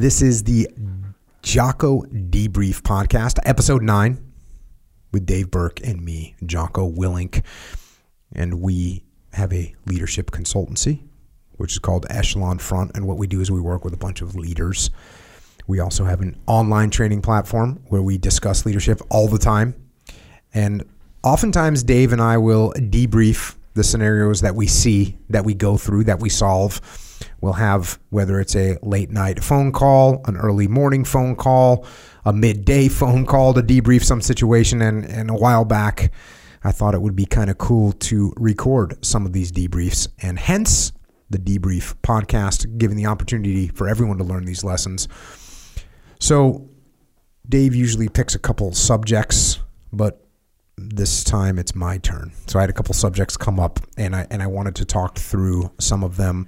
This is the Jocko Debrief Podcast, episode nine, with Dave Berke and me, Jocko Willink. And we have a leadership consultancy, which is called Echelon Front. And what we do is we work with a bunch of leaders. We also have an online training platform where we discuss leadership all the time. And oftentimes, Dave and I will debrief the scenarios that we see, that we go through, that we solve. We'll have whether it's a late night phone call, an early morning phone call, a midday phone call to debrief some situation. And, and a while back, I thought it would be kind of cool to record some of these debriefs, and hence the debrief podcast, giving the opportunity for everyone to learn these lessons. So, Dave usually picks a couple subjects, but this time it's my turn. So I had a couple subjects come up, and I and I wanted to talk through some of them.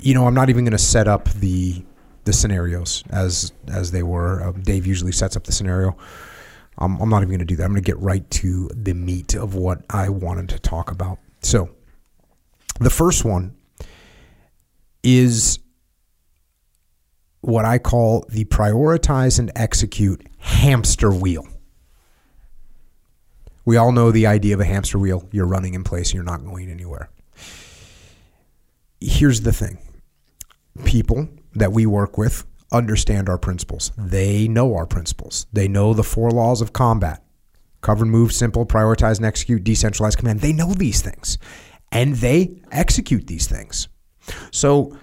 You know, I'm not even going to set up the the scenarios as as they were. Um, Dave usually sets up the scenario. I'm not even going to do that. I'm going to get right to the meat of what I wanted to talk about. So, the first one is what I call the prioritize and execute hamster wheel. We all know the idea of a hamster wheel. You're running in place, you're not going anywhere. Here's the thing people that we work with understand our principles. They know our principles. They know the four laws of combat cover and move, simple, prioritize and execute, decentralized command. They know these things and they execute these things. So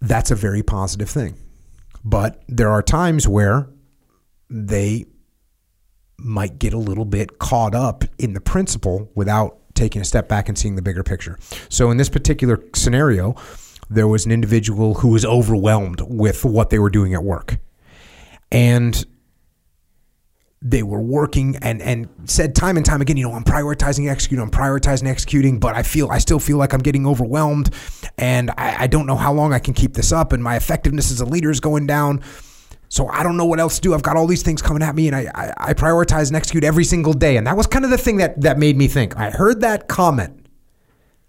that's a very positive thing. But there are times where they might get a little bit caught up in the principle without taking a step back and seeing the bigger picture. So in this particular scenario, there was an individual who was overwhelmed with what they were doing at work. And they were working and and said time and time again, you know, I'm prioritizing executing, I'm prioritizing executing, but I feel I still feel like I'm getting overwhelmed and I, I don't know how long I can keep this up and my effectiveness as a leader is going down. So I don't know what else to do. I've got all these things coming at me and I, I, I prioritize and execute every single day. And that was kind of the thing that that made me think. I heard that comment.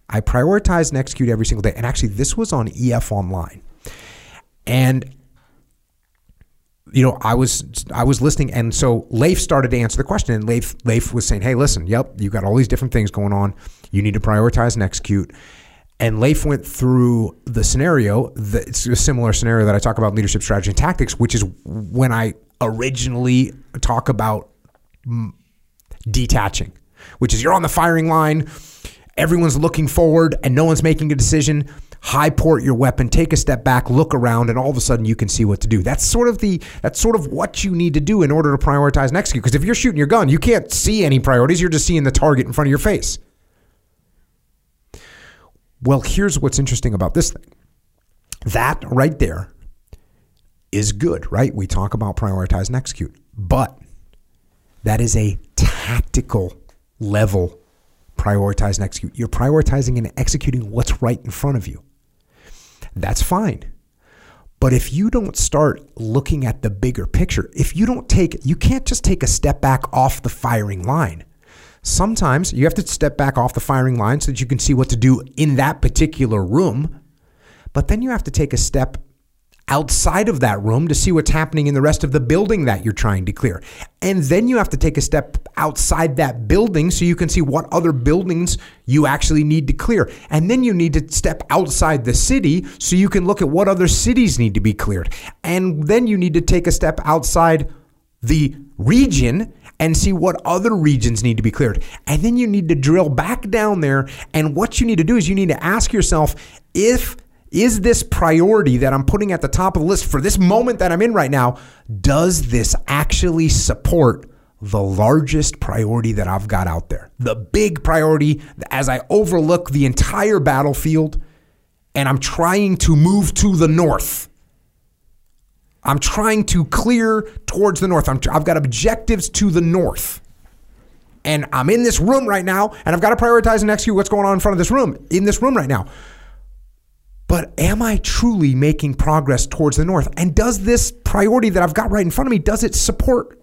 I prioritize and execute every single day. And actually this was on EF Online. And you know, I was I was listening, and so Leif started to answer the question, and Leif Leif was saying, "Hey, listen, yep, you've got all these different things going on. You need to prioritize and execute." And Leif went through the scenario. That, it's a similar scenario that I talk about in leadership strategy and tactics, which is when I originally talk about detaching, which is you're on the firing line, everyone's looking forward, and no one's making a decision high port your weapon, take a step back, look around, and all of a sudden you can see what to do. That's sort of the that's sort of what you need to do in order to prioritize and execute. Because if you're shooting your gun, you can't see any priorities. You're just seeing the target in front of your face. Well, here's what's interesting about this thing. That right there is good, right? We talk about prioritize and execute, but that is a tactical level prioritize and execute. You're prioritizing and executing what's right in front of you. That's fine. But if you don't start looking at the bigger picture, if you don't take, you can't just take a step back off the firing line. Sometimes you have to step back off the firing line so that you can see what to do in that particular room. But then you have to take a step outside of that room to see what's happening in the rest of the building that you're trying to clear. And then you have to take a step outside that building so you can see what other buildings you actually need to clear. And then you need to step outside the city so you can look at what other cities need to be cleared. And then you need to take a step outside the region and see what other regions need to be cleared. And then you need to drill back down there. And what you need to do is you need to ask yourself if is this priority that I'm putting at the top of the list for this moment that I'm in right now, does this actually support the largest priority that I've got out there? The big priority as I overlook the entire battlefield and I'm trying to move to the north. I'm trying to clear towards the north. i have got objectives to the north. And I'm in this room right now, and I've got to prioritize and execute what's going on in front of this room, in this room right now. But am I truly making progress towards the north? And does this priority that I've got right in front of me, does it support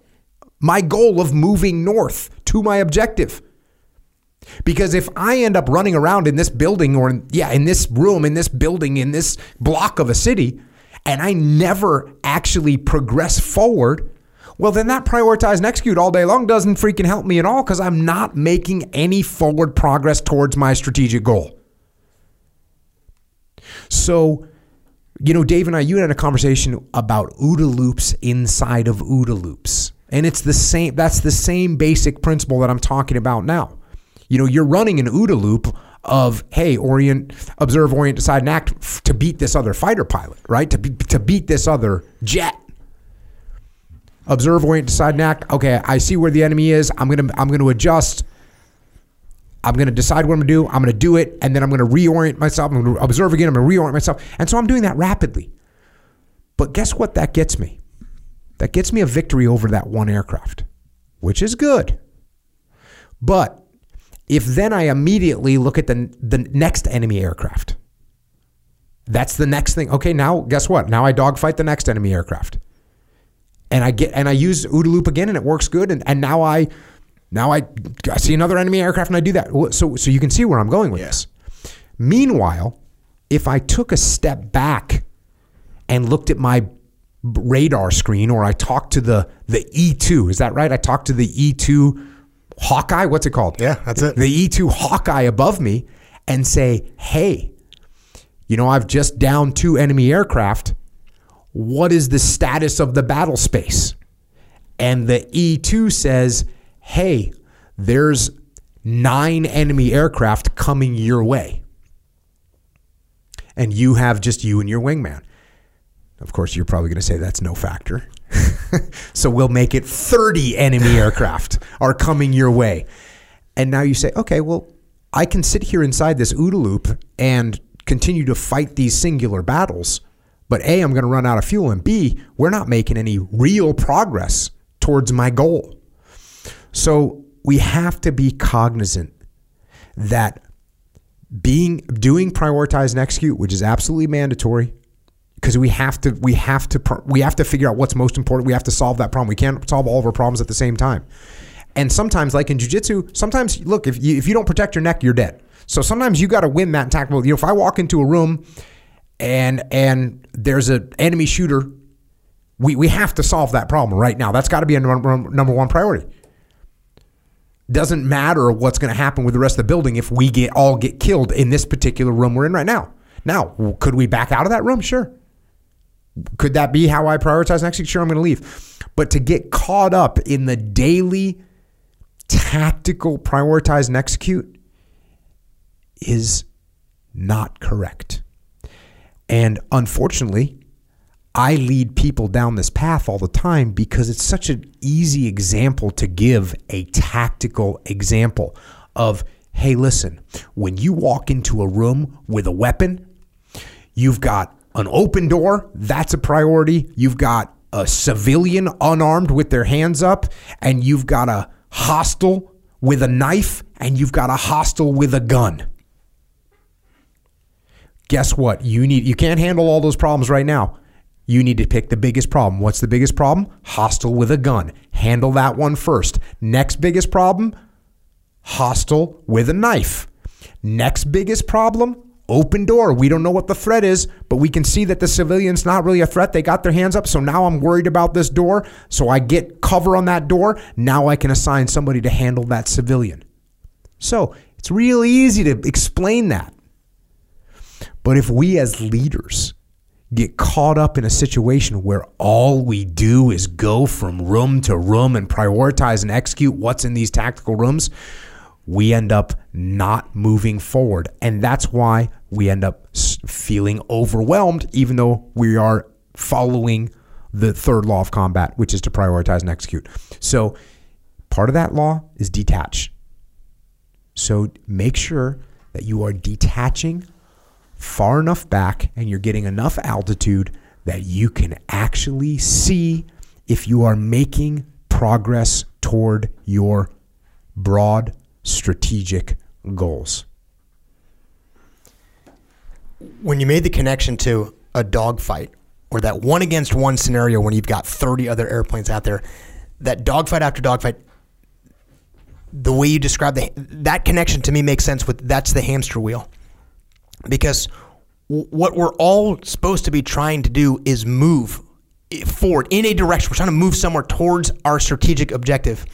my goal of moving north to my objective? Because if I end up running around in this building or in, yeah, in this room, in this building, in this block of a city, and I never actually progress forward, well, then that prioritize and execute all day long doesn't freaking help me at all because I'm not making any forward progress towards my strategic goal. So, you know, Dave and I, you had a conversation about OODA loops inside of OODA loops. And it's the same, that's the same basic principle that I'm talking about now. You know, you're running an OODA loop of, hey, orient, observe, orient, decide, and act to beat this other fighter pilot, right? To, be, to beat this other jet. Observe, orient, decide, and act. Okay, I see where the enemy is. I'm gonna I'm gonna adjust. I'm going to decide what I'm going to do. I'm going to do it, and then I'm going to reorient myself. I'm going to observe again. I'm going to reorient myself. And so I'm doing that rapidly. But guess what that gets me? That gets me a victory over that one aircraft, which is good. But if then I immediately look at the, the next enemy aircraft, that's the next thing. Okay, now guess what? Now I dogfight the next enemy aircraft. And I get and I use OODA loop again and it works good. And, and now I now I, I see another enemy aircraft and I do that. So, so you can see where I'm going with yeah. this. Meanwhile, if I took a step back and looked at my radar screen or I talked to the, the E2, is that right? I talked to the E2 Hawkeye. What's it called? Yeah, that's it. The E2 Hawkeye above me and say, hey, you know, I've just downed two enemy aircraft. What is the status of the battle space? And the E2 says, hey, there's nine enemy aircraft coming your way. And you have just you and your wingman. Of course, you're probably going to say that's no factor. so we'll make it 30 enemy aircraft are coming your way. And now you say, okay, well, I can sit here inside this OODA loop and continue to fight these singular battles. But A, I'm going to run out of fuel. And B, we're not making any real progress towards my goal. So we have to be cognizant that being doing prioritize and execute, which is absolutely mandatory, because we have to we have to we have to figure out what's most important. We have to solve that problem. We can't solve all of our problems at the same time. And sometimes, like in jujitsu, sometimes look if you if you don't protect your neck, you're dead. So sometimes you got to win that tactical. You know, if I walk into a room and and there's an enemy shooter, we we have to solve that problem right now. That's got to be a number, number one priority doesn't matter what's going to happen with the rest of the building if we get all get killed in this particular room we're in right now. Now, could we back out of that room? Sure. Could that be how I prioritize next week? Sure, I'm going to leave. But to get caught up in the daily tactical prioritize and execute is not correct. And unfortunately, I lead people down this path all the time because it's such an easy example to give a tactical example of hey, listen, when you walk into a room with a weapon, you've got an open door, that's a priority. You've got a civilian unarmed with their hands up, and you've got a hostile with a knife, and you've got a hostile with a gun. Guess what? You need you can't handle all those problems right now. You need to pick the biggest problem. What's the biggest problem? Hostile with a gun. Handle that one first. Next biggest problem? Hostile with a knife. Next biggest problem? Open door. We don't know what the threat is, but we can see that the civilian's not really a threat. They got their hands up, so now I'm worried about this door. So I get cover on that door. Now I can assign somebody to handle that civilian. So it's really easy to explain that. But if we as leaders get caught up in a situation where all we do is go from room to room and prioritize and execute what's in these tactical rooms, we end up not moving forward. And that's why we end up feeling overwhelmed, even though we are following the third law of combat, which is to prioritize and execute. So, part of that law is detach. So, make sure that you are detaching far enough back and you're getting enough altitude that you can actually see if you are making progress toward your broad strategic goals. When you made the connection to a dogfight or that one against one scenario when you've got 30 other airplanes out there, that dogfight after dogfight, the way you describe the that connection to me makes sense with that's the hamster wheel. Because w- what we're all supposed to be trying to do is move forward in a direction. We're trying to move somewhere towards our strategic objective.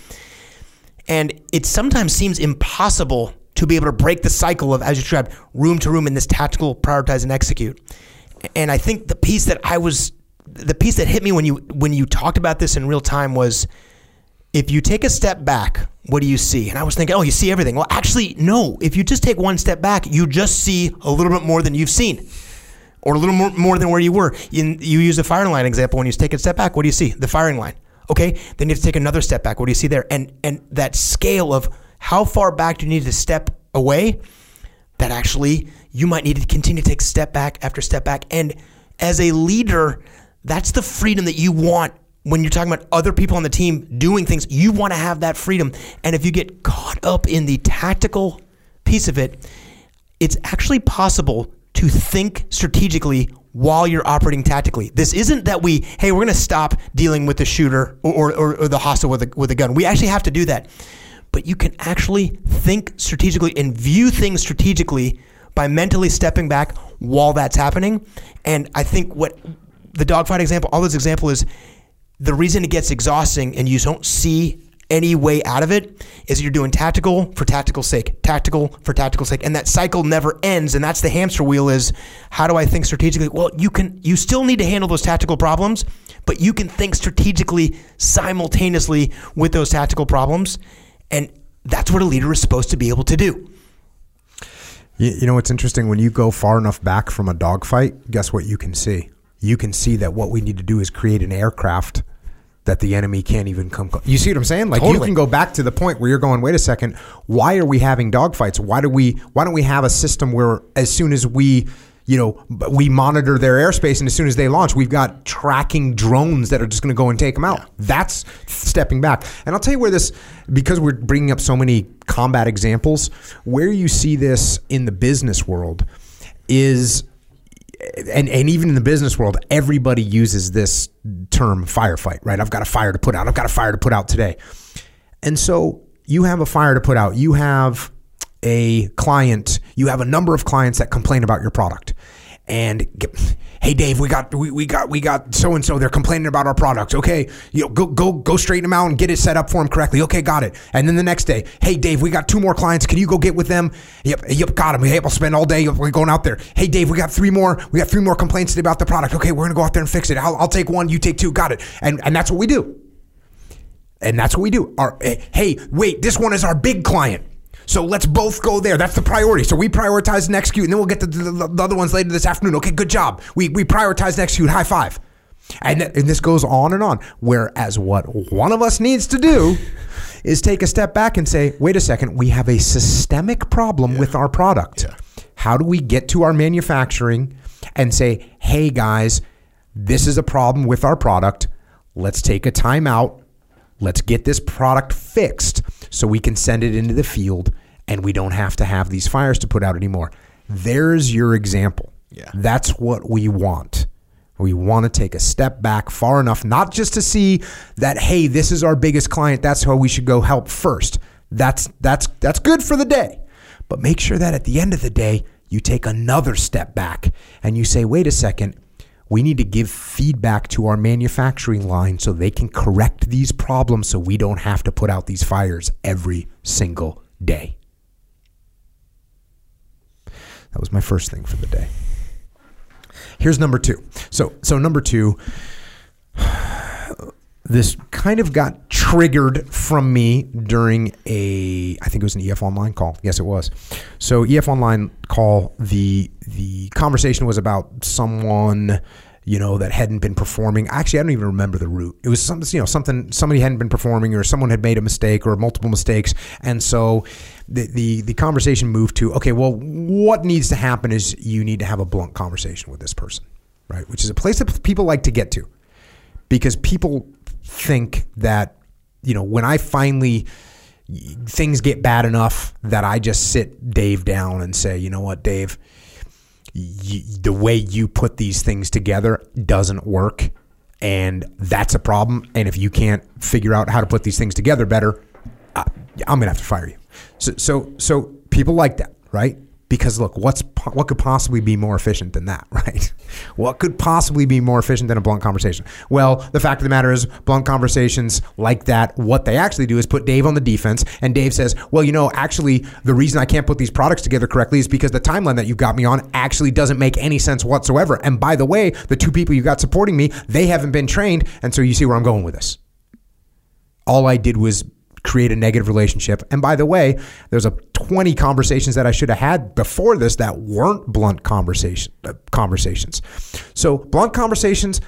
And it sometimes seems impossible to be able to break the cycle of as you described room to room in this tactical prioritize and execute and i think the piece that i was the piece that hit me when you when you talked about this in real time was if you take a step back, what do you see? And I was thinking, oh, you see everything. Well, actually, no. If you just take one step back, you just see a little bit more than you've seen, or a little more, more than where you were. In, you use the firing line example. When you take a step back, what do you see? The firing line. Okay, then you have to take another step back. What do you see there? And and that scale of how far back do you need to step away? That actually you might need to continue to take step back after step back. And as a leader, that's the freedom that you want when you're talking about other people on the team doing things, you want to have that freedom. And if you get caught up in the tactical piece of it, it's actually possible to think strategically while you're operating tactically. This isn't that we, hey, we're going to stop dealing with the shooter or, or, or the hostile with a, with a gun. We actually have to do that. But you can actually think strategically and view things strategically by mentally stepping back while that's happening. And I think what the dogfight example, all those example is the reason it gets exhausting and you don't see any way out of it is you're doing tactical for tactical sake, tactical for tactical sake, and that cycle never ends. And that's the hamster wheel: is how do I think strategically? Well, you can, you still need to handle those tactical problems, but you can think strategically simultaneously with those tactical problems, and that's what a leader is supposed to be able to do. You, you know what's interesting? When you go far enough back from a dogfight, guess what you can see? You can see that what we need to do is create an aircraft that the enemy can't even come. You see what I'm saying? Like Totally. you can go back to the point where you're going. Wait a second. Why are we having dogfights? Why do we? Why don't we have a system where as soon as we you know, we monitor their airspace, and as soon as they launch, we've got tracking drones that are just going to go and take them out. That's stepping back. And I'll tell you where this, because we're bringing up so many combat examples, where you see this in the business world is and, and even in the business world, everybody uses this term firefight, right? I've got a fire to put out. I've got a fire to put out today. And so you have a fire to put out. You have a client, you have a number of clients that complain about your product. And get, hey Dave, we got we, we got we got so and so they're complaining about our product. Okay, you know, go go go straighten them out and get it set up for them correctly. Okay, got it. And then the next day, hey Dave, we got two more clients. Can you go get with them? Yep, yep, got them. Hey, we'll spend all day. We're going out there. Hey Dave, we got three more. We got three more complaints about the product. Okay, we're gonna go out there and fix it. I'll, I'll take one. You take two. Got it. And and that's what we do. And that's what we do. Our eh, hey, wait, this one is our big client. So let's both go there. That's the priority. So we prioritize and execute, and then we'll get to the, the other ones later this afternoon. Okay, good job. We, we prioritize and execute. High five. And, th- and this goes on and on. Whereas what one of us needs to do is take a step back and say, wait a second, we have a systemic problem with our product. How do we get to our manufacturing and say, hey guys, this is a problem with our product. Let's take a time out. Let's get this product fixed so we can send it into the field and we don't have to have these fires to put out anymore. There's your example. Yeah. That's what we want. We want to take a step back far enough, not just to see that, hey, this is our biggest client. That's how we should go help first. That's that's that's good for the day. But make sure that at the end of the day, you take another step back and you say, wait a second, we need to give feedback to our manufacturing line so they can correct these problems so we don't have to put out these fires every single day. That was my first thing for the day. Here's number 2. So so number 2 this kind of got triggered from me during a I think it was an EF online call. Yes, it was. So EF online call the the conversation was about someone you know that hadn't been performing. Actually, I don't even remember the route. It was something you know something somebody hadn't been performing or someone had made a mistake or multiple mistakes, and so the the the conversation moved to okay, well, what needs to happen is you need to have a blunt conversation with this person, right? Which is a place that people like to get to because people think that you know when I finally things get bad enough that I just sit Dave down and say, you know what, Dave, you, the way you put these things together doesn't work, and that's a problem. And if you can't figure out how to put these things together better, uh, I'm gonna have to fire you. So so so people like that, right? Because look, what's what could possibly be more efficient than that, right? What could possibly be more efficient than a blunt conversation? Well, the fact of the matter is, blunt conversations like that, what they actually do is put Dave on the defense, and Dave says, "Well, you know, actually, the reason I can't put these products together correctly is because the timeline that you got me on actually doesn't make any sense whatsoever. And by the way, the two people you got supporting me, they haven't been trained, and so you see where I'm going with this." all I did was create a negative relationship. And by the way, there's a 20 conversations that I should have had before this that weren't blunt conversation uh, conversations. So blunt conversations.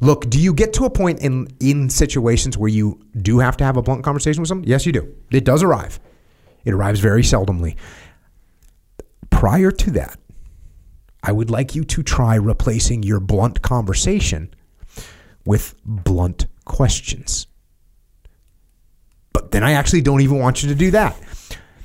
Look, do you get to a point in in situations where you do have to have a blunt conversation with someone? Yes, you do. It does arrive. It arrives very seldomly. Prior to that, I would like you to try replacing your blunt conversation with blunt questions. But then I actually don't even want you to do that.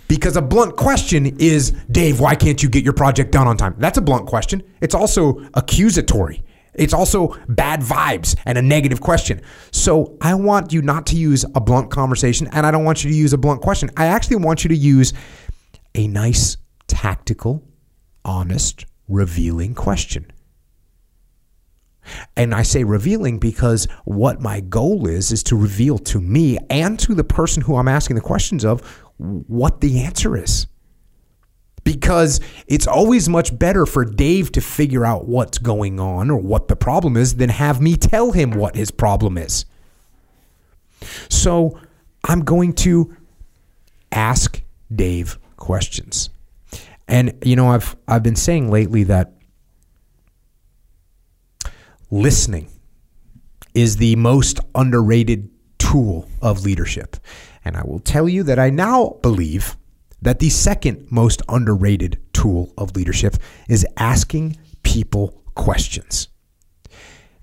Because a blunt question is, Dave, why can't you get your project done on time? That's a blunt question. It's also accusatory. It's also bad vibes and a negative question. So I want you not to use a blunt conversation and I don't want you to use a blunt question. I actually want you to use a nice, tactical, honest, revealing question. And I say revealing because what my goal is, is to reveal to me and to the person who I'm asking the questions of what the answer is. Because it's always much better for Dave to figure out what's going on or what the problem is than have me tell him what his problem is. So I'm going to ask Dave questions. And you know, I've I've been saying lately that listening is the most underrated tool of leadership. And I will tell you that I now believe that the second most underrated tool of leadership is asking people questions.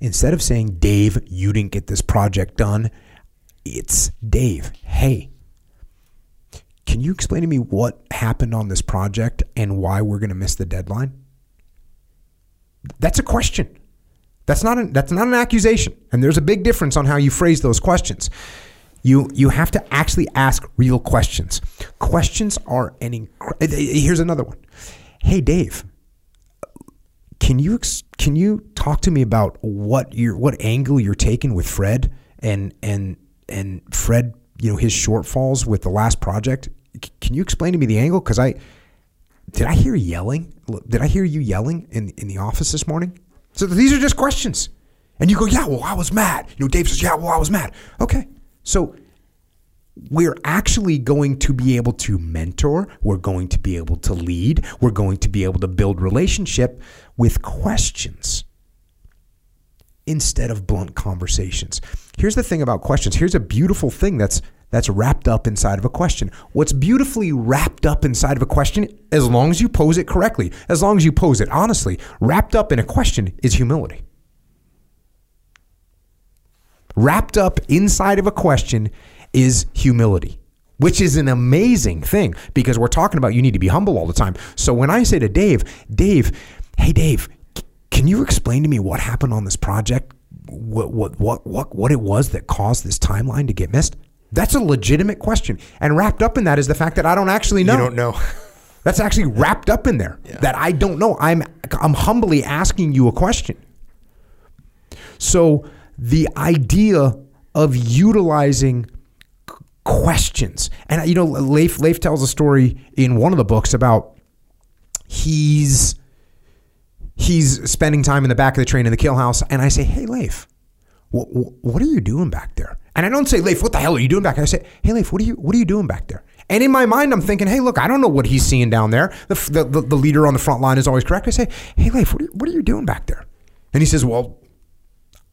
Instead of saying, Dave, you didn't get this project done, it's Dave, hey, can you explain to me what happened on this project and why we're going to miss the deadline? That's a question. That's not an, that's not an accusation, and there's a big difference on how you phrase those questions. You you have to actually ask real questions. Questions are an incre- eh, eh, eh, here's another one. Hey Dave, can you can you talk to me about what your what angle you're taking with Fred and and and Fred, you know, his shortfalls with the last project? C- Can you explain to me the angle? Because I did I hear yelling? Did I hear you yelling in in the office this morning? So these are just questions. And you go, yeah, well, I was mad. You know, Dave says, yeah, well, I was mad. Okay. So we're actually going to be able to mentor. We're going to be able to lead. We're going to be able to build relationship with questions instead of blunt conversations. Here's the thing about questions. Here's a beautiful thing that's that's wrapped up inside of a question. What's beautifully wrapped up inside of a question, as long as you pose it correctly, as long as you pose it honestly, wrapped up in a question is humility. Wrapped up inside of a question is humility, which is an amazing thing because we're talking about you need to be humble all the time. So when I say to Dave, Dave, hey Dave, can you explain to me what happened on this project? What what what what what it was that caused this timeline to get missed? That's a legitimate question. And wrapped up in that is the fact that I don't actually know. You don't know. That's actually wrapped up in there that I don't know. I'm I'm humbly asking you a question. So the idea of utilizing questions, and you know, Leif Leif tells a story in one of the books about he's he's spending time in the back of the train in the kill house, and I say, "Hey, Leif, what, what are you doing back there?" And I don't say, "Leif, what the hell are you doing back?" there? I say, "Hey, Leif, what are you what are you doing back there?" And in my mind, I'm thinking, "Hey, look, I don't know what he's seeing down there." The the, the, the leader on the front line is always correct. I say, "Hey, Leif, what are, you- what are you doing back there?" And he says, "Well,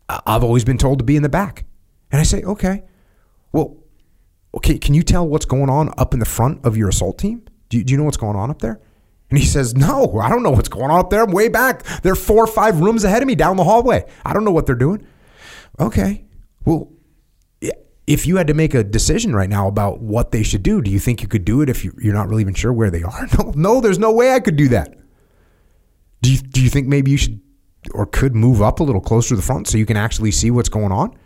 I've always been told to be in the back." And I say, "Okay, well, okay, can you tell what's going on up in the front of your assault team? Do you, do you know what's going on up there?" And he says, No, I don't know what's going on up there. I'm way back. They're four or five rooms ahead of me down the hallway. I don't know what they're doing. Okay. Well, if you had to make a decision right now about what they should do, do you think you could do it if you- you're not really even sure where they are? No, no, there's no way I could do that. Do you, do you think maybe you should or could move up a little closer to the front so you can actually see what's going on?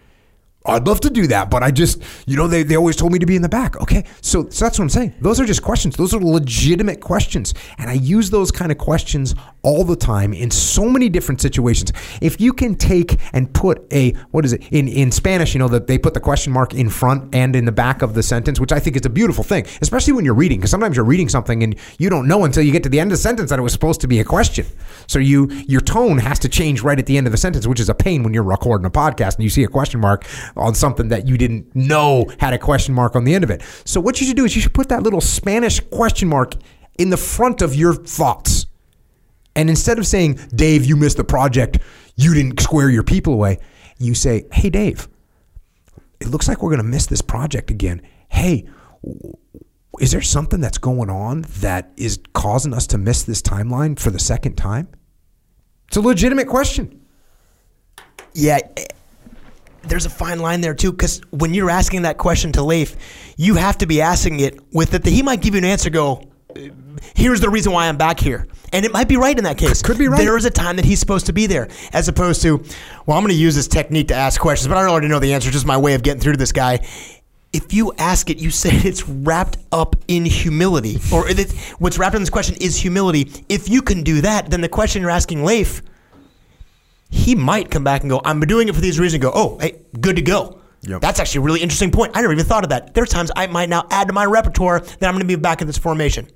I'd love to do that, but I just, you know, they, they always told me to be in the back. Okay. So, so that's what I'm saying. Those are just questions. Those are legitimate questions. And I use those kind of questions all the time in so many different situations. If you can take and put a, what is it? In, in Spanish, you know, that they put the question mark in front and in the back of the sentence, which I think is a beautiful thing, especially when you're reading, because sometimes you're reading something and you don't know until you get to the end of the sentence that it was supposed to be a question. So you, your tone has to change right at the end of the sentence, which is a pain when you're recording a podcast and you see a question mark on something that you didn't know had a question mark on the end of it. So what you should do is you should put that little Spanish question mark in the front of your thoughts. And instead of saying, Dave, you missed the project, you didn't square your people away, you say, hey, Dave, it looks like we're going to miss this project again. Hey, is there something that's going on that is causing us to miss this timeline for the second time? It's a legitimate question. Yeah, eh, there's a fine line there too, because when you're asking that question to Leif, you have to be asking it with it that he might give you an answer. Go, uh, here's the reason why I'm back here, and it might be right in that case. Could be right. There is a time that he's supposed to be there, as opposed to, well, I'm going to use this technique to ask questions, but I don't already know the answer. Just my way of getting through to this guy. If you ask it, you say it's wrapped up in humility, or it, what's wrapped in this question is humility. If you can do that, then the question you're asking Leif he might come back and go, I'm doing it for these reasons. go, oh, hey, good to go. Yep. That's actually a really interesting point. I never even thought of that. There are times I might now add to my repertoire that I'm going to be back in this formation.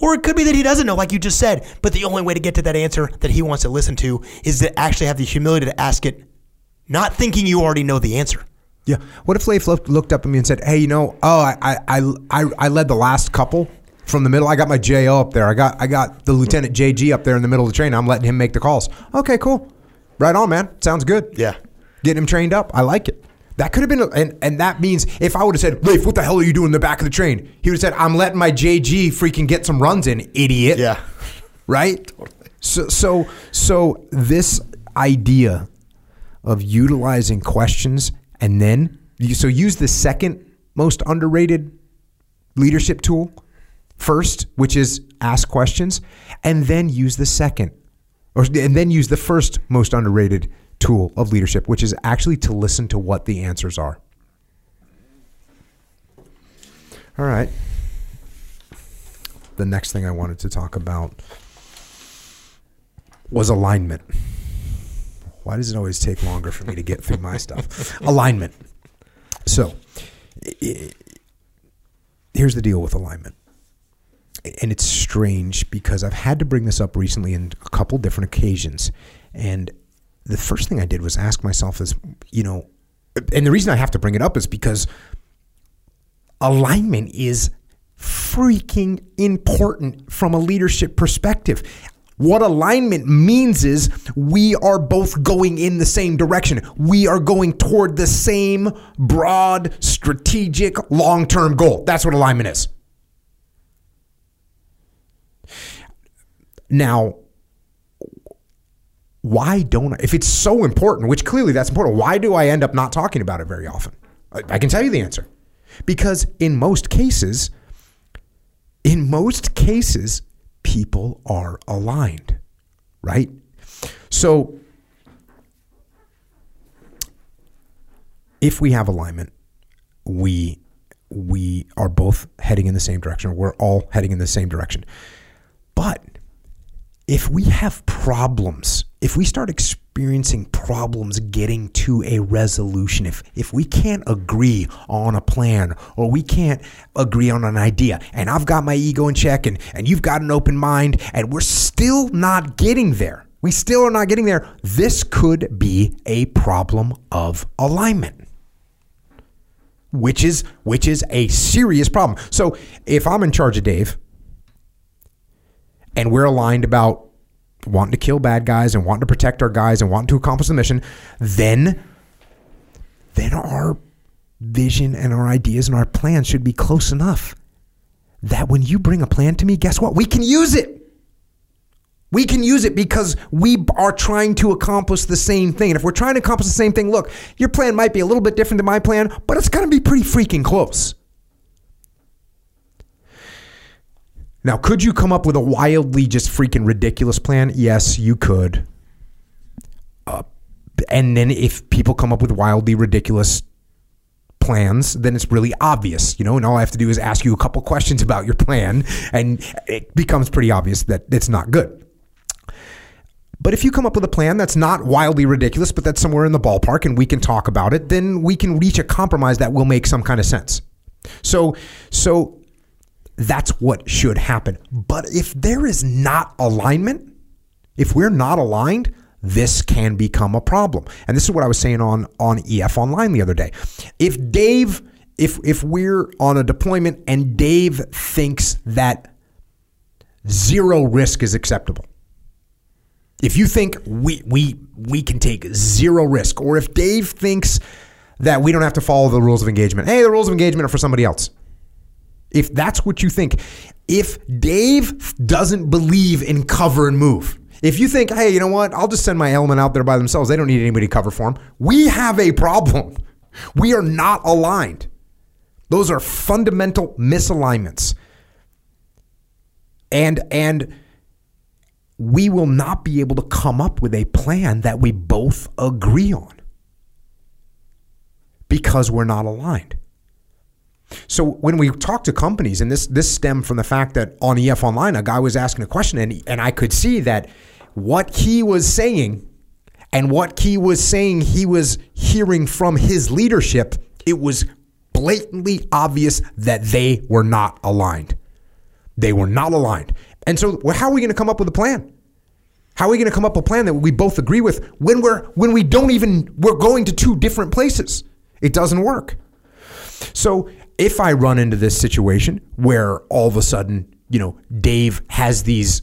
Or it could be that he doesn't know, like you just said, but the only way to get to that answer that he wants to listen to is to actually have the humility to ask it, not thinking you already know the answer. Yeah. What if Leif looked up at me and said, "Hey, you know, oh, I, I, I, I led the last couple from the middle. I got my JO up there. I got I got the Lieutenant JG up there in the middle of the train. I'm letting him make the calls. Okay, cool. Right on, man. Sounds good. Yeah. Getting him trained up. I like it. That could have been, and and that means if I would have said, Leif, what the hell are you doing in the back of the train? He would have said, I'm letting my JG freaking get some runs in, idiot. Yeah. Right. Totally. So so so this idea of utilizing questions and then so use the second most underrated leadership tool first, which is ask questions, and then use the second, or and then use the first most underrated tool of leadership, which is actually to listen to what the answers are. All right. The next thing I wanted to talk about was alignment. Why does it always take longer for me to get through my stuff? Alignment. So, here's the deal with alignment and it's strange because I've had to bring this up recently in a couple different occasions. And the first thing I did was ask myself is, you know, and the reason I have to bring it up is because alignment is freaking important from a leadership perspective. What alignment means is we are both going in the same direction. We are going toward the same broad, strategic, long term goal. That's what alignment is. Now, why don't I? If it's so important, which clearly that's important, why do I end up not talking about it very often? I, I can tell you the answer. Because in most cases, in most cases, people are aligned, right? So if we have alignment, we we are both heading in the same direction. We're all heading in the same direction. But if we have problems, if we start experiencing problems getting to a resolution, if if we can't agree on a plan or we can't agree on an idea, and I've got my ego in check and, and you've got an open mind, and we're still not getting there. We still are not getting there. This could be a problem of alignment. Which is which is a serious problem. So if I'm in charge of Dave and we're aligned about wanting to kill bad guys and wanting to protect our guys and wanting to accomplish the mission, then then our vision and our ideas and our plans should be close enough that when you bring a plan to me, guess what? We can use it. We can use it because we are trying to accomplish the same thing. And if we're trying to accomplish the same thing, look, your plan might be a little bit different than my plan, but it's going to be pretty freaking close. Now, could you come up with a wildly just freaking ridiculous plan? Yes, you could. Uh, and then if people come up with wildly ridiculous plans, then it's really obvious, you know, and all I have to do is ask you a couple questions about your plan, and it becomes pretty obvious that it's not good. But if you come up with a plan that's not wildly ridiculous, but that's somewhere in the ballpark and we can talk about it, then we can reach a compromise that will make some kind of sense. So, so that's what should happen. But if there is not alignment, if we're not aligned, this can become a problem. And this is what I was saying on on EF online the other day. If Dave if if we're on a deployment and Dave thinks that zero risk is acceptable. If you think we we we can take zero risk or if Dave thinks that we don't have to follow the rules of engagement. Hey, the rules of engagement are for somebody else. If that's what you think, if Dave doesn't believe in cover and move, if you think, hey, you know what, I'll just send my element out there by themselves, they don't need anybody to cover for them, we have a problem. We are not aligned. Those are fundamental misalignments. And, and, we will not be able to come up with a plan that we both agree on because we're not aligned. So when we talk to companies, and this this stemmed from the fact that on EF Online, a guy was asking a question, and and I could see that what he was saying and what he was saying he was hearing from his leadership, it was blatantly obvious that they were not aligned. They were not aligned. And so, well, how are we going to come up with a plan? How are we going to come up with a plan that we both agree with when we're when we don't even we're going to two different places? It doesn't work. So if I run into this situation where all of a sudden, you know, Dave has these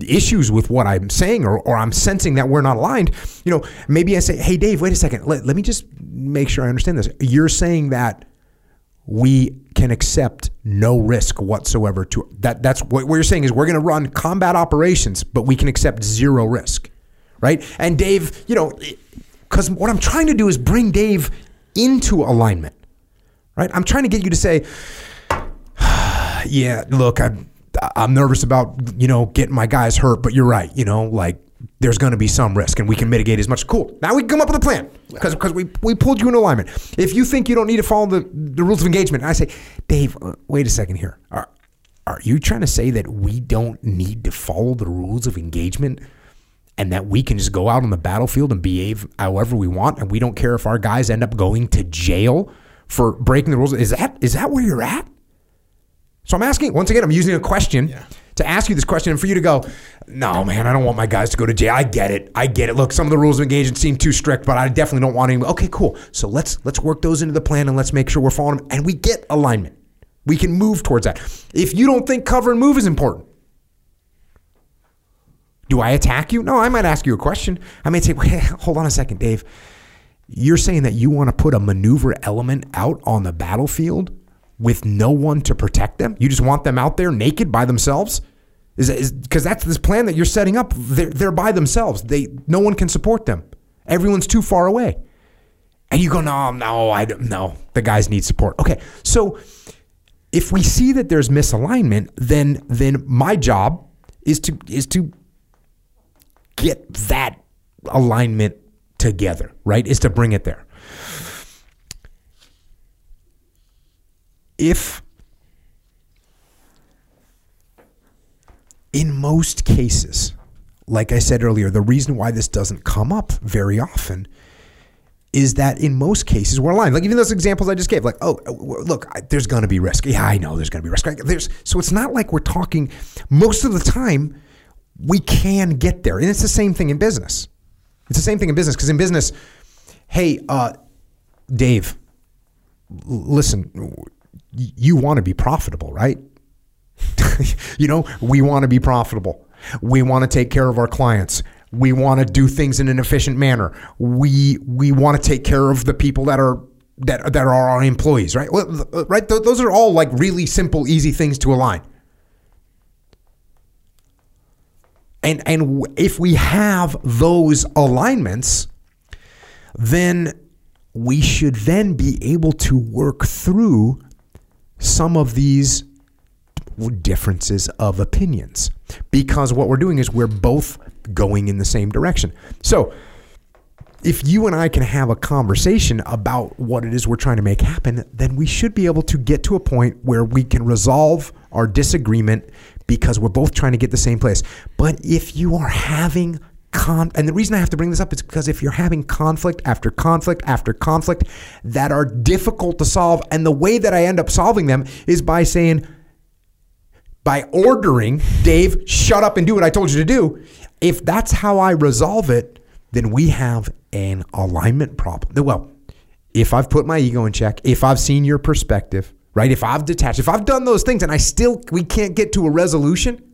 issues with what I'm saying or, or I'm sensing that we're not aligned, you know, maybe I say, hey, Dave, wait a second. Let, let me just make sure I understand this. You're saying that we can accept no risk whatsoever to that that's what, you're saying is we're going to run combat operations but we can accept zero risk right and dave you know because what i'm trying to do is bring dave into alignment right i'm trying to get you to say yeah look i'm i'm nervous about you know getting my guys hurt but you're right you know like there's going to be some risk and we can mitigate as much. Cool. Now we come up with a plan because because we, we pulled you in alignment. If you think you don't need to follow the, the rules of engagement, I say, Dave, uh, wait a second here. Are, are you trying to say that we don't need to follow the rules of engagement and that we can just go out on the battlefield and behave however we want and we don't care if our guys end up going to jail for breaking the rules? Is that is that where you're at? So I'm asking once again. I'm using a question. Yeah to ask you this question and for you to go, no, man, I don't want my guys to go to jail. I get it. I get it. Look, some of the rules of engagement seem too strict, but I definitely don't want any. Okay, cool. So let's let's work those into the plan and let's make sure we're following them and we get alignment. We can move towards that. If you don't think cover and move is important, do I attack you? No, I might ask you a question. I might say, Wait, hold on a second, Dave. You're saying that you want to put a maneuver element out on the battlefield with no one to protect them? You just want them out there naked by themselves? Is because that's this plan that you're setting up. They're, they're by themselves. They no one can support them. Everyone's too far away. And you go, no, no, I don't. No, the guys need support. Okay, so if we see that there's misalignment, then then my job is to is to get that alignment together. Right? Is to bring it there. If in most cases, like I said earlier, the reason why this doesn't come up very often is that in most cases we're aligned. Like even those examples I just gave, like, oh, look, there's going to be risk. Yeah, I know there's going to be risk. There's so it's not like we're talking. Most of the time, we can get there, and it's the same thing in business. It's the same thing in business because in business, hey, uh, Dave, listen, you want to be profitable, right? you know, we want to be profitable. We want to take care of our clients. We want to do things in an efficient manner. We we want to take care of the people that are that that are our employees, right? Right? Those are all like really simple, easy things to align. And and if we have those alignments, then we should then be able to work through some of these differences of opinions because what we're doing is we're both going in the same direction. So, if you and I can have a conversation about what it is we're trying to make happen, then we should be able to get to a point where we can resolve our disagreement because we're both trying to get the same place. But if you are having con and the reason I have to bring this up is because if you're having conflict after conflict after conflict that are difficult to solve and the way that I end up solving them is by saying by ordering Dave shut up and do what I told you to do. If that's how I resolve it, then we have an alignment problem. Well, if I've put my ego in check, if I've seen your perspective, right? If I've detached, if I've done those things and I still we can't get to a resolution,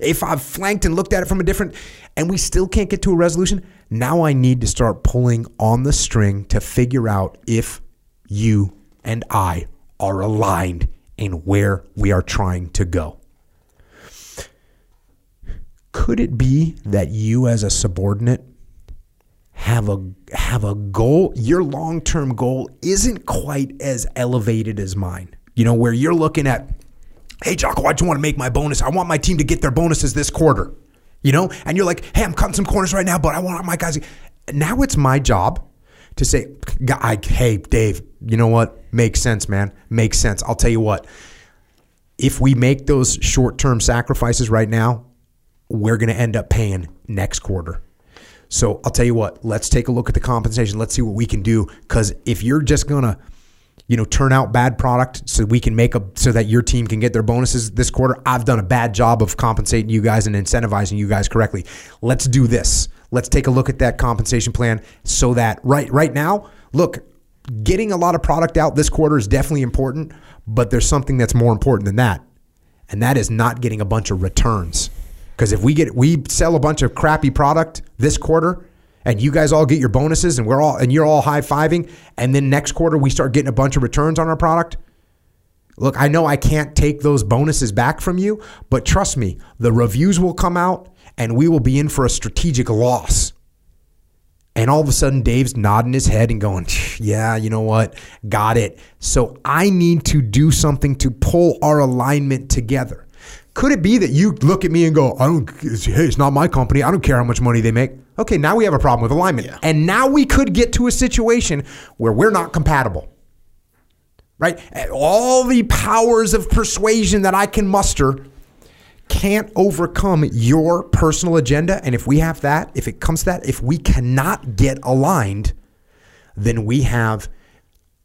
if I've flanked and looked at it from a different and we still can't get to a resolution, now I need to start pulling on the string to figure out if you and I are aligned in where we are trying to go. Could it be that you as a subordinate have a have a goal your long-term goal isn't quite as elevated as mine you know where you're looking at hey Jocko I just want to make my bonus? I want my team to get their bonuses this quarter. You know? And you're like hey I'm cutting some corners right now but I want my guys now it's my job to say hey Dave you know what? Makes sense man. Makes sense. I'll tell you what. If we make those short-term sacrifices right now we're going to end up paying next quarter. So I'll tell you what, let's take a look at the compensation. Let's see what we can do. Because if you're just gonna, you know, turn out bad product so we can make a so that your team can get their bonuses this quarter, I've done a bad job of compensating you guys and incentivizing you guys correctly. Let's do this. Let's take a look at that compensation plan so that right right now, look, getting a lot of product out this quarter is definitely important, but there's something that's more important than that. And that is not getting a bunch of returns. Because if we get we sell a bunch of crappy product this quarter, and you guys all get your bonuses, and we're all and you're all high fiving, and then next quarter we start getting a bunch of returns on our product. Look, I know I can't take those bonuses back from you, but trust me, the reviews will come out, and we will be in for a strategic loss. And all of a sudden, Dave's nodding his head and going, Yeah, you know what? Got it. So I need to do something to pull our alignment together. Could it be that you look at me and go, I don't, hey, it's not my company. I don't care how much money they make. Okay, now we have a problem with alignment. Yeah. And now we could get to a situation where we're not compatible. Right? All the powers of persuasion that I can muster can't overcome your personal agenda. And if we have that, if it comes to that, if we cannot get aligned, then we have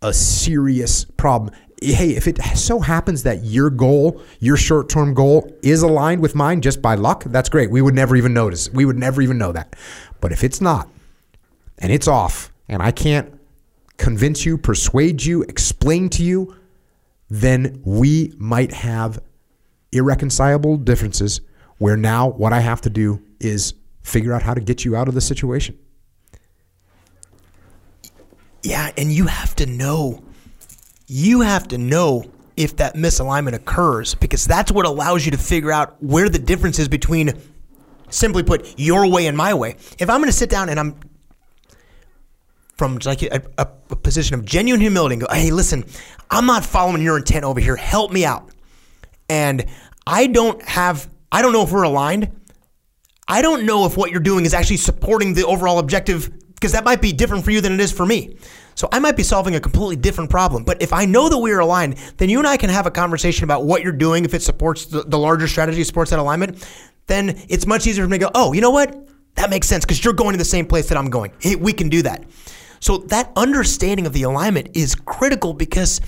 a serious problem hey, if it so happens that your goal, your short term goal is aligned with mine just by luck, that's great. We would never even notice. We would never even know that. But if it's not, and it's off, and I can't convince you, persuade you, explain to you, then we might have irreconcilable differences where now what I have to do is figure out how to get you out of the situation. Yeah, and you have to know. You have to know if that misalignment occurs because that's what allows you to figure out where the difference is between simply put your way and my way. If i'm going to sit down and i'm from like a, a, a, position of genuine humility and go hey listen i'm not following your intent over here. Help me out. And i don't have i don't know if we're aligned. I don't know if what you're doing is actually supporting the overall objective because that might be different for you than it is for me so I might be solving a completely different problem. But if I know that we are aligned, then you and I can have a conversation about what you're doing. If it supports the, the larger strategy, supports that alignment, then it's much easier for me to go, oh, you know what? That makes sense because you're going to the same place that I'm going. Hey, we can do that. So that understanding of the alignment is critical because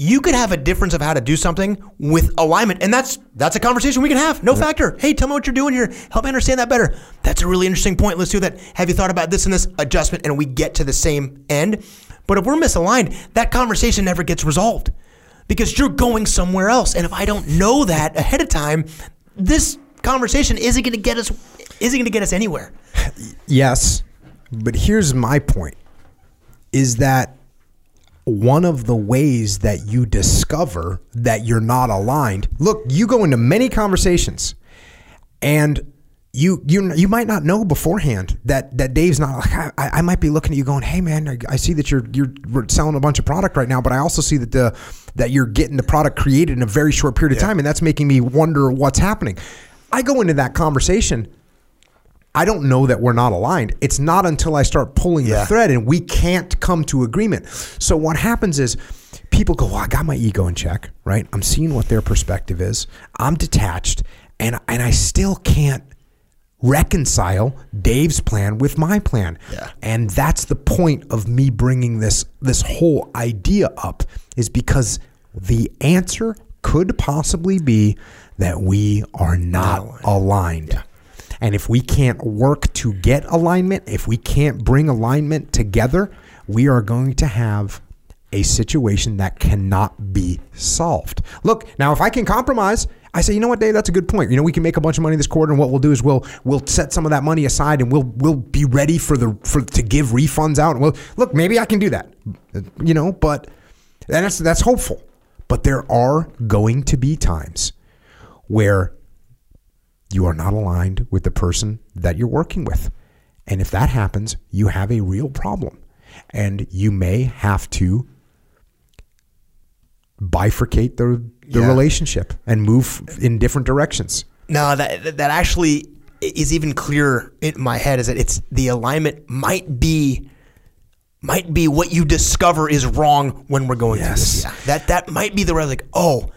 you could have a difference of how to do something with alignment and that's that's a conversation we can have. No factor. Hey tell me what you're doing here. Help me understand that better. That's a really interesting point let's do that have you thought about this and this adjustment and we get to the same end? But if we're misaligned that conversation never gets resolved because you're going somewhere else. And if i don't know that ahead of time this conversation isn't going to get us isn't going to get us anywhere. Yes but here's my point is that one of the ways that you discover that you're not aligned. Look, you go into many conversations and you you you might not know beforehand that that Dave's not like I, I might be looking at you going hey man I, I, see that you're you're selling a bunch of product right now but I also see that the that you're getting the product created in a very short period of yeah. time and that's making me wonder what's happening I go into that conversation I don't know that we're not aligned. It's not until I start pulling Yeah. the thread and we can't come to agreement. So what happens is people go, "Well, I got my ego in check, right? I'm seeing what their perspective is. I'm detached, and and I still can't reconcile Dave's plan with my plan. Yeah. And that's the point of me bringing this this whole idea up is because the answer could possibly be that we are not aligned. And if we can't work to get alignment, if we can't bring alignment together, we are going to have a situation that cannot be solved. Look, now if I can compromise, I say, you know what, Dave, that's a good point. You know, we can make a bunch of money this quarter, and what we'll do is we'll we'll set some of that money aside, and we'll we'll be ready for the for to give refunds out. And well, look, maybe I can do that. You know, but that's that's hopeful. But there are going to be times where you are not aligned with the person that you're working with. And if that happens, you have a real problem. And you may have to bifurcate the, the Yeah. relationship and move in different directions. No, that that actually is even clearer in my head. Is that it's the alignment might be might be what you discover is wrong when we're going through this. Yeah, that that might be the right. Like, oh,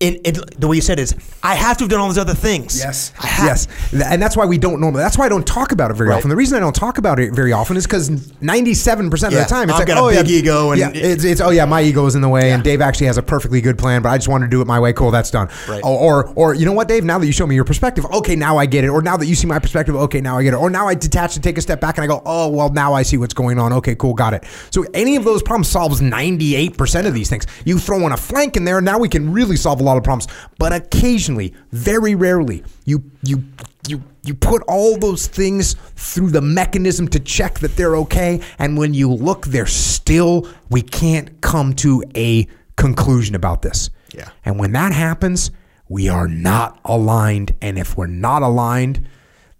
and, and the way you said is, I have to have done all these other things. Yes. Yes. And that's why we don't normally, that's why I don't talk about it very Right. often. The reason I don't talk about it very often is because 97% of Yeah. the time it's I've like, got a oh, big yeah, ego and- yeah, it's, it's, oh, yeah, my ego is in the way and Dave actually has a perfectly good plan, but I just wanted to do it my way. Cool, that's done. Right. Or, or, or, you know what, Dave, now that you show me your perspective, okay, now I get it. Or now that you see my perspective, okay, now I get it. Or now I detach and take a step back and I go, oh, well, now I see what's going on. Okay, cool, got it. So any of those problems solves 98% of these things. You throw in a flank in there, now we can really solve a lot of problems. But occasionally, very rarely, you you you you put all those things through the mechanism to check that they're okay, and when you look, they're still we can't come to a conclusion about this. Yeah. And when that happens, we are not aligned. And if we're not aligned,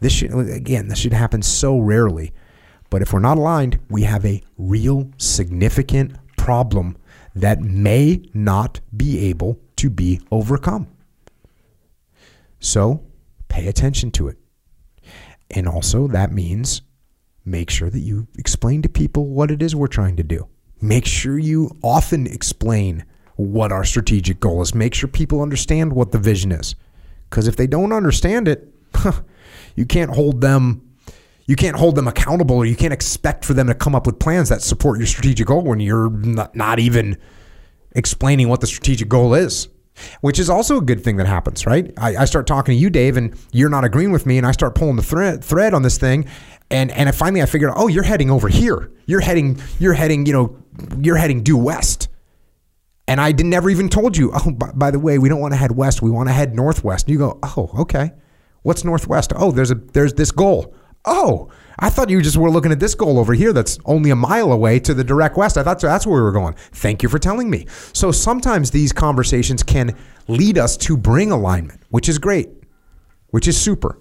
this should again, this should happen so rarely. But if we're not aligned, we have a real significant problem that may not be able to be overcome. So pay attention to it. And also, that means make sure that you explain to people what it is we're trying to do. Make sure you often explain what our strategic goal is. Make sure people understand what the vision is. Because if they don't understand it, you can't hold them. You can't hold them accountable, or you can't expect for them to come up with plans that support your strategic goal when you're not, not even explaining what the strategic goal is, which is also a good thing that happens, right? I, I start talking to you, Dave, and you're not agreeing with me, and I start pulling the thread thread on this thing, and and I finally I figure out, oh, you're heading over here. You're heading, you're heading, you know, you're heading due west. And I didn't never even told you, oh, by, by the way, we don't want to head west. We want to head northwest. And you go, oh, okay. What's northwest? Oh, there's a there's this goal. Oh, I thought you just were looking at this goal over here that's only a mile away to the direct west. I thought that's where we were going. Thank you for telling me. So sometimes these conversations can lead us to bring alignment, which is great, which is super.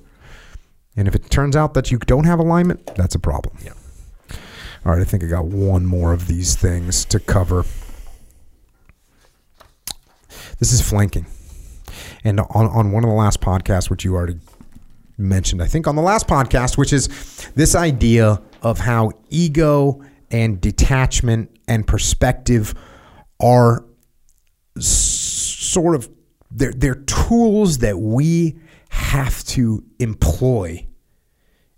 And if it turns out that you don't have alignment, that's a problem. Yeah. All right, I think I got one more of these things to cover. This is flanking. And on, on one of the last podcasts, which you already mentioned, I think on the last podcast, which is this idea of how ego and detachment and perspective are sort of they're, they're tools that we have to employ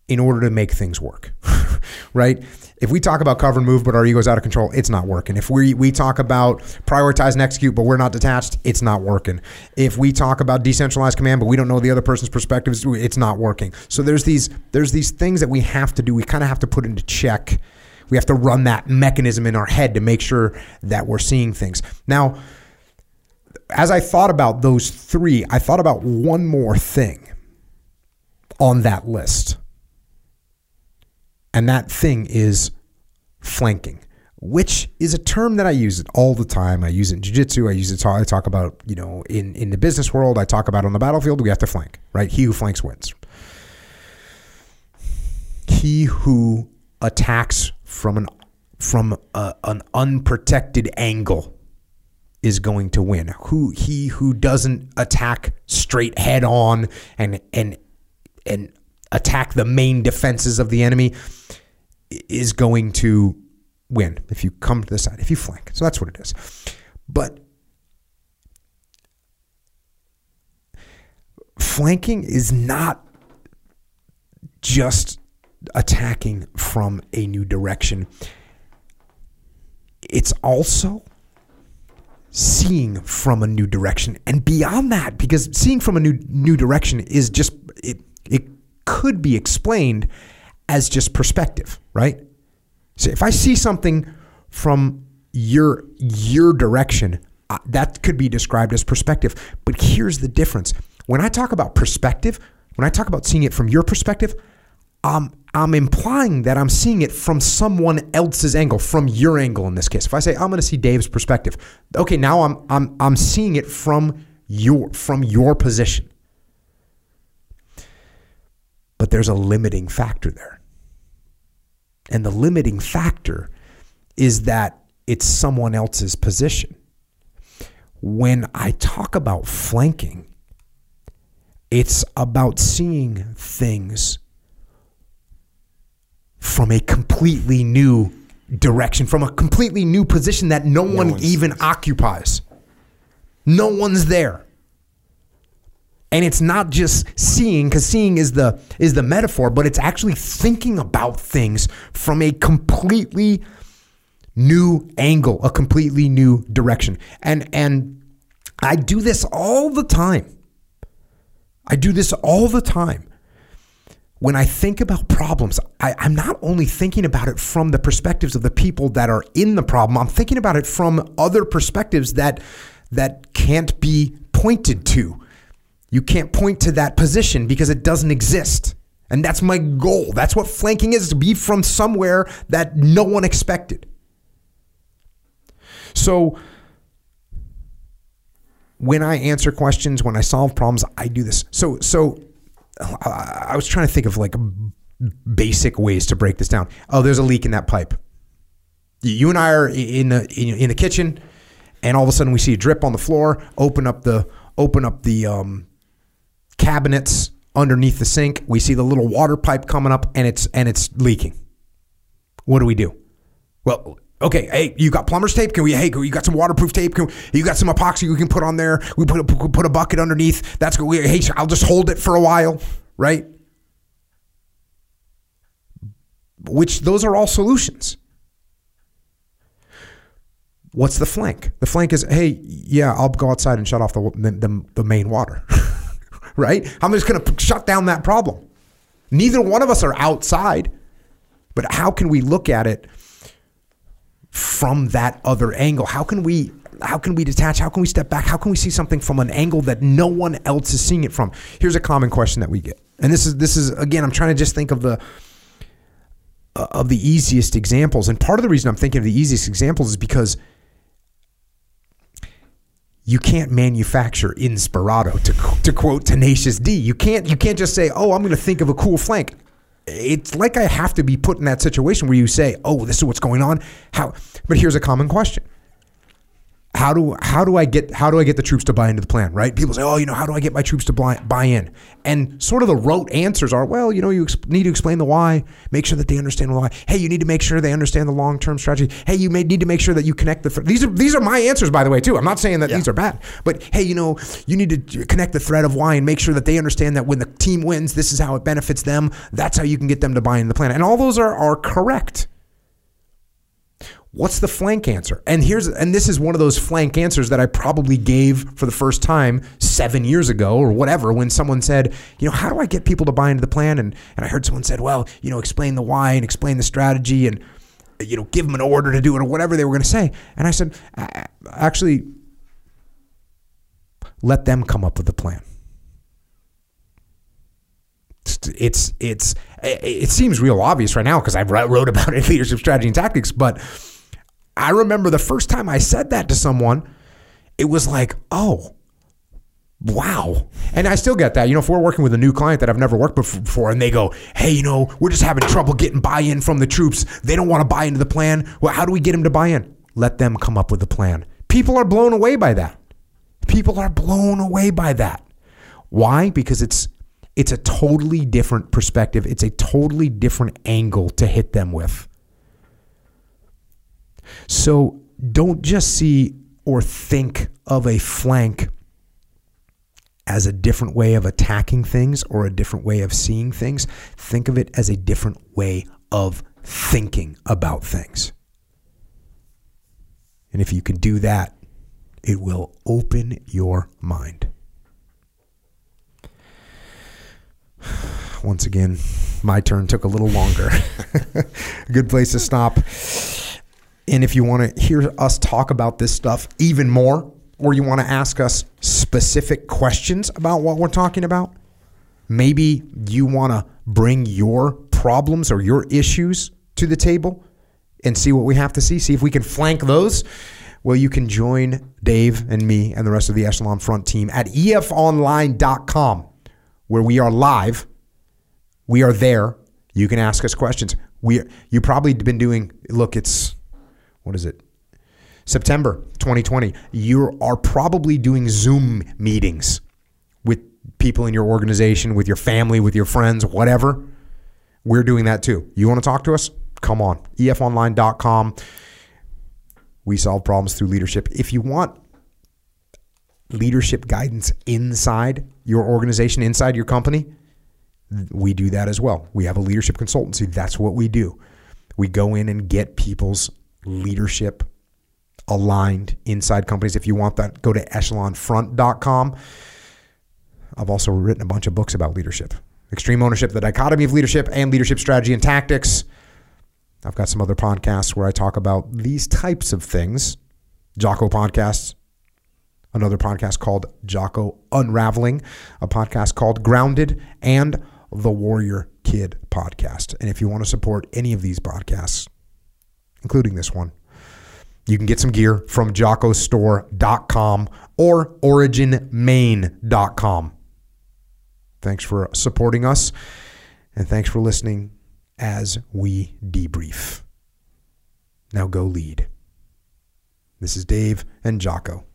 in order to make things work, right? If we talk about cover and move, but our ego's out of control, it's not working. If we we talk about prioritize and execute, but we're not detached, it's not working. If we talk about decentralized command, but we don't know the other person's perspectives, it's not working. So there's these there's these things that we have to do. We kind of have to put into check. We have to run that mechanism in our head to make sure that we're seeing things. Now, as I thought about those three, I thought about one more thing on that list. And that thing is flanking, which is a term that I use it all the time. I use it in jiu-jitsu. I use it. I talk about, you know, in, in the business world, I talk about on the battlefield, we have to flank, right? He who flanks wins. He who attacks from an from a, an unprotected angle is going to win. Who he who doesn't attack straight head on and and and attack the main defenses of the enemy is going to win if you come to the side, if you flank. So that's what it is. But flanking is not just attacking from a new direction. It's also seeing from a new direction and beyond that because seeing from a new new direction is just it it could be explained as just perspective, right? So if I see something from your your direction, uh, that could be described as perspective. But here's the difference. When I talk about perspective, when I talk about seeing it from your perspective, um, I'm implying that I'm seeing it from someone else's angle, from your angle in this case. If I say I'm going to see Dave's perspective, okay, now I'm I'm I'm seeing it from your from your position. But there's a limiting factor there. And the limiting factor is that it's someone else's position. When I talk about flanking, it's about seeing things from a completely new direction, from a completely new position that no, one one's- even occupies. No one's there. And it's not just seeing, because seeing is the is the metaphor, but it's actually thinking about things from a completely new angle, a completely new direction. And and I do this all the time. I do this all the time. When I think about problems, I, I'm not only thinking about it from the perspectives of the people that are in the problem, I'm thinking about it from other perspectives that that can't be pointed to. You can't point to that position because it doesn't exist. And that's my goal. That's what flanking is to be from somewhere that no one expected. So when I answer questions, when I solve problems, I do this. So so I was trying to think of like basic ways to break this down. Oh, there's a leak in that pipe. You and I are in the in the kitchen, and all of a sudden we see a drip on the floor. Open up the open up the um, cabinets underneath the sink. We see the little water pipe coming up, and it's and it's leaking. What do we do? Well, okay, hey, you got plumber's tape? Can we? Hey, you got some waterproof tape? Can we, you got some epoxy we can put on there? We put a, put a bucket underneath. That's good. We, hey, I'll just hold it for a while, right? Which those are all solutions. What's the flank? The flank is, hey, yeah, I'll go outside and shut off the the, the main water, right? I'm just going to shut down that problem. Neither one of us are outside, but how can we look at it from that other angle? How can we how can we detach? How can we step back? How can we see something from an angle that no one else is seeing it from? Here's a common question that we get, and this is this is again, I'm trying to just think of the uh, of the easiest examples, and part of the reason I'm thinking of the easiest examples is because you can't manufacture inspirado to, to quote tenacious d you can't you can't just say oh i'm going to think of a cool flank. It's like i have to be put in that situation where you say oh this is what's going on. How but here's a common question how do how do I get how do I get the troops to buy into the plan? Right? People say, "Oh, you know, how do I get my troops to buy, buy in?" And sort of the rote answers are, "Well, you know, you ex- need to explain the why, make sure that they understand the why. Hey, you need to make sure they understand the long term strategy. Hey, you may need to make sure that you connect the. Th- these are these are my answers, by the way, too. I'm not saying that these are bad, but hey, you know, you need to connect the thread of why and make sure that they understand that when the team wins, this is how it benefits them. That's how you can get them to buy into the plan. And all those are are correct. What's the flank answer? And here's and this is one of those flank answers that I probably gave for the first time seven years ago or whatever when someone said, you know, how do I get people to buy into the plan? And and I heard someone said, well, you know, explain the why and explain the strategy and you know, give them an order to do it or whatever they were going to say. And I said, actually, let them come up with the plan. It's it's it seems real obvious right now because I wrote about it leadership strategy and tactics, but I remember the first time I said that to someone, it was like, oh, wow. And I still get that. You know, if we're working with a new client that I've never worked bef- before and they go, hey, you know, we're just having trouble getting buy in from the troops. They don't want to buy into the plan. Well, how do we get them to buy in? Let them come up with a plan. People are blown away by that. People are blown away by that. Why? Because it's It's a totally different perspective. It's a totally different angle to hit them with. So don't just see or think of a flank as a different way of attacking things or a different way of seeing things. Think of it as a different way of thinking about things. And if you can do that, it will open your mind. Once again, my turn took a little longer. good place to stop. And if you want to hear us talk about this stuff even more, or you want to ask us specific questions about what we're talking about, maybe you want to bring your problems or your issues to the table and see what we have to see, see if we can flank those. Well, you can join Dave and me and the rest of the Echelon Front team at efonline.com, where we are live. We are there. You can ask us questions. We you probably been doing. Look, it's what is it? September 2020. You are probably doing Zoom meetings with people in your organization, with your family, with your friends, whatever. We're doing that too. You want to talk to us? Come on. efonline.com. We solve problems through leadership. If you want leadership guidance inside your organization, inside your company, we do that as well. We have a leadership consultancy. That's what we do. We go in and get people's leadership aligned inside companies. If you want that, go to echelonfront.com. I've also written a bunch of books about leadership extreme ownership, the dichotomy of leadership, and leadership strategy and tactics. I've got some other podcasts where I talk about these types of things. Jocko podcasts, another podcast called Jocko Unraveling, a podcast called Grounded, and the Warrior Kid podcast. And if you want to support any of these podcasts, including this one, you can get some gear from jockostore.com or originmaine.com. Thanks for supporting us, and thanks for listening as we debrief. Now go lead. This is Dave and Jocko.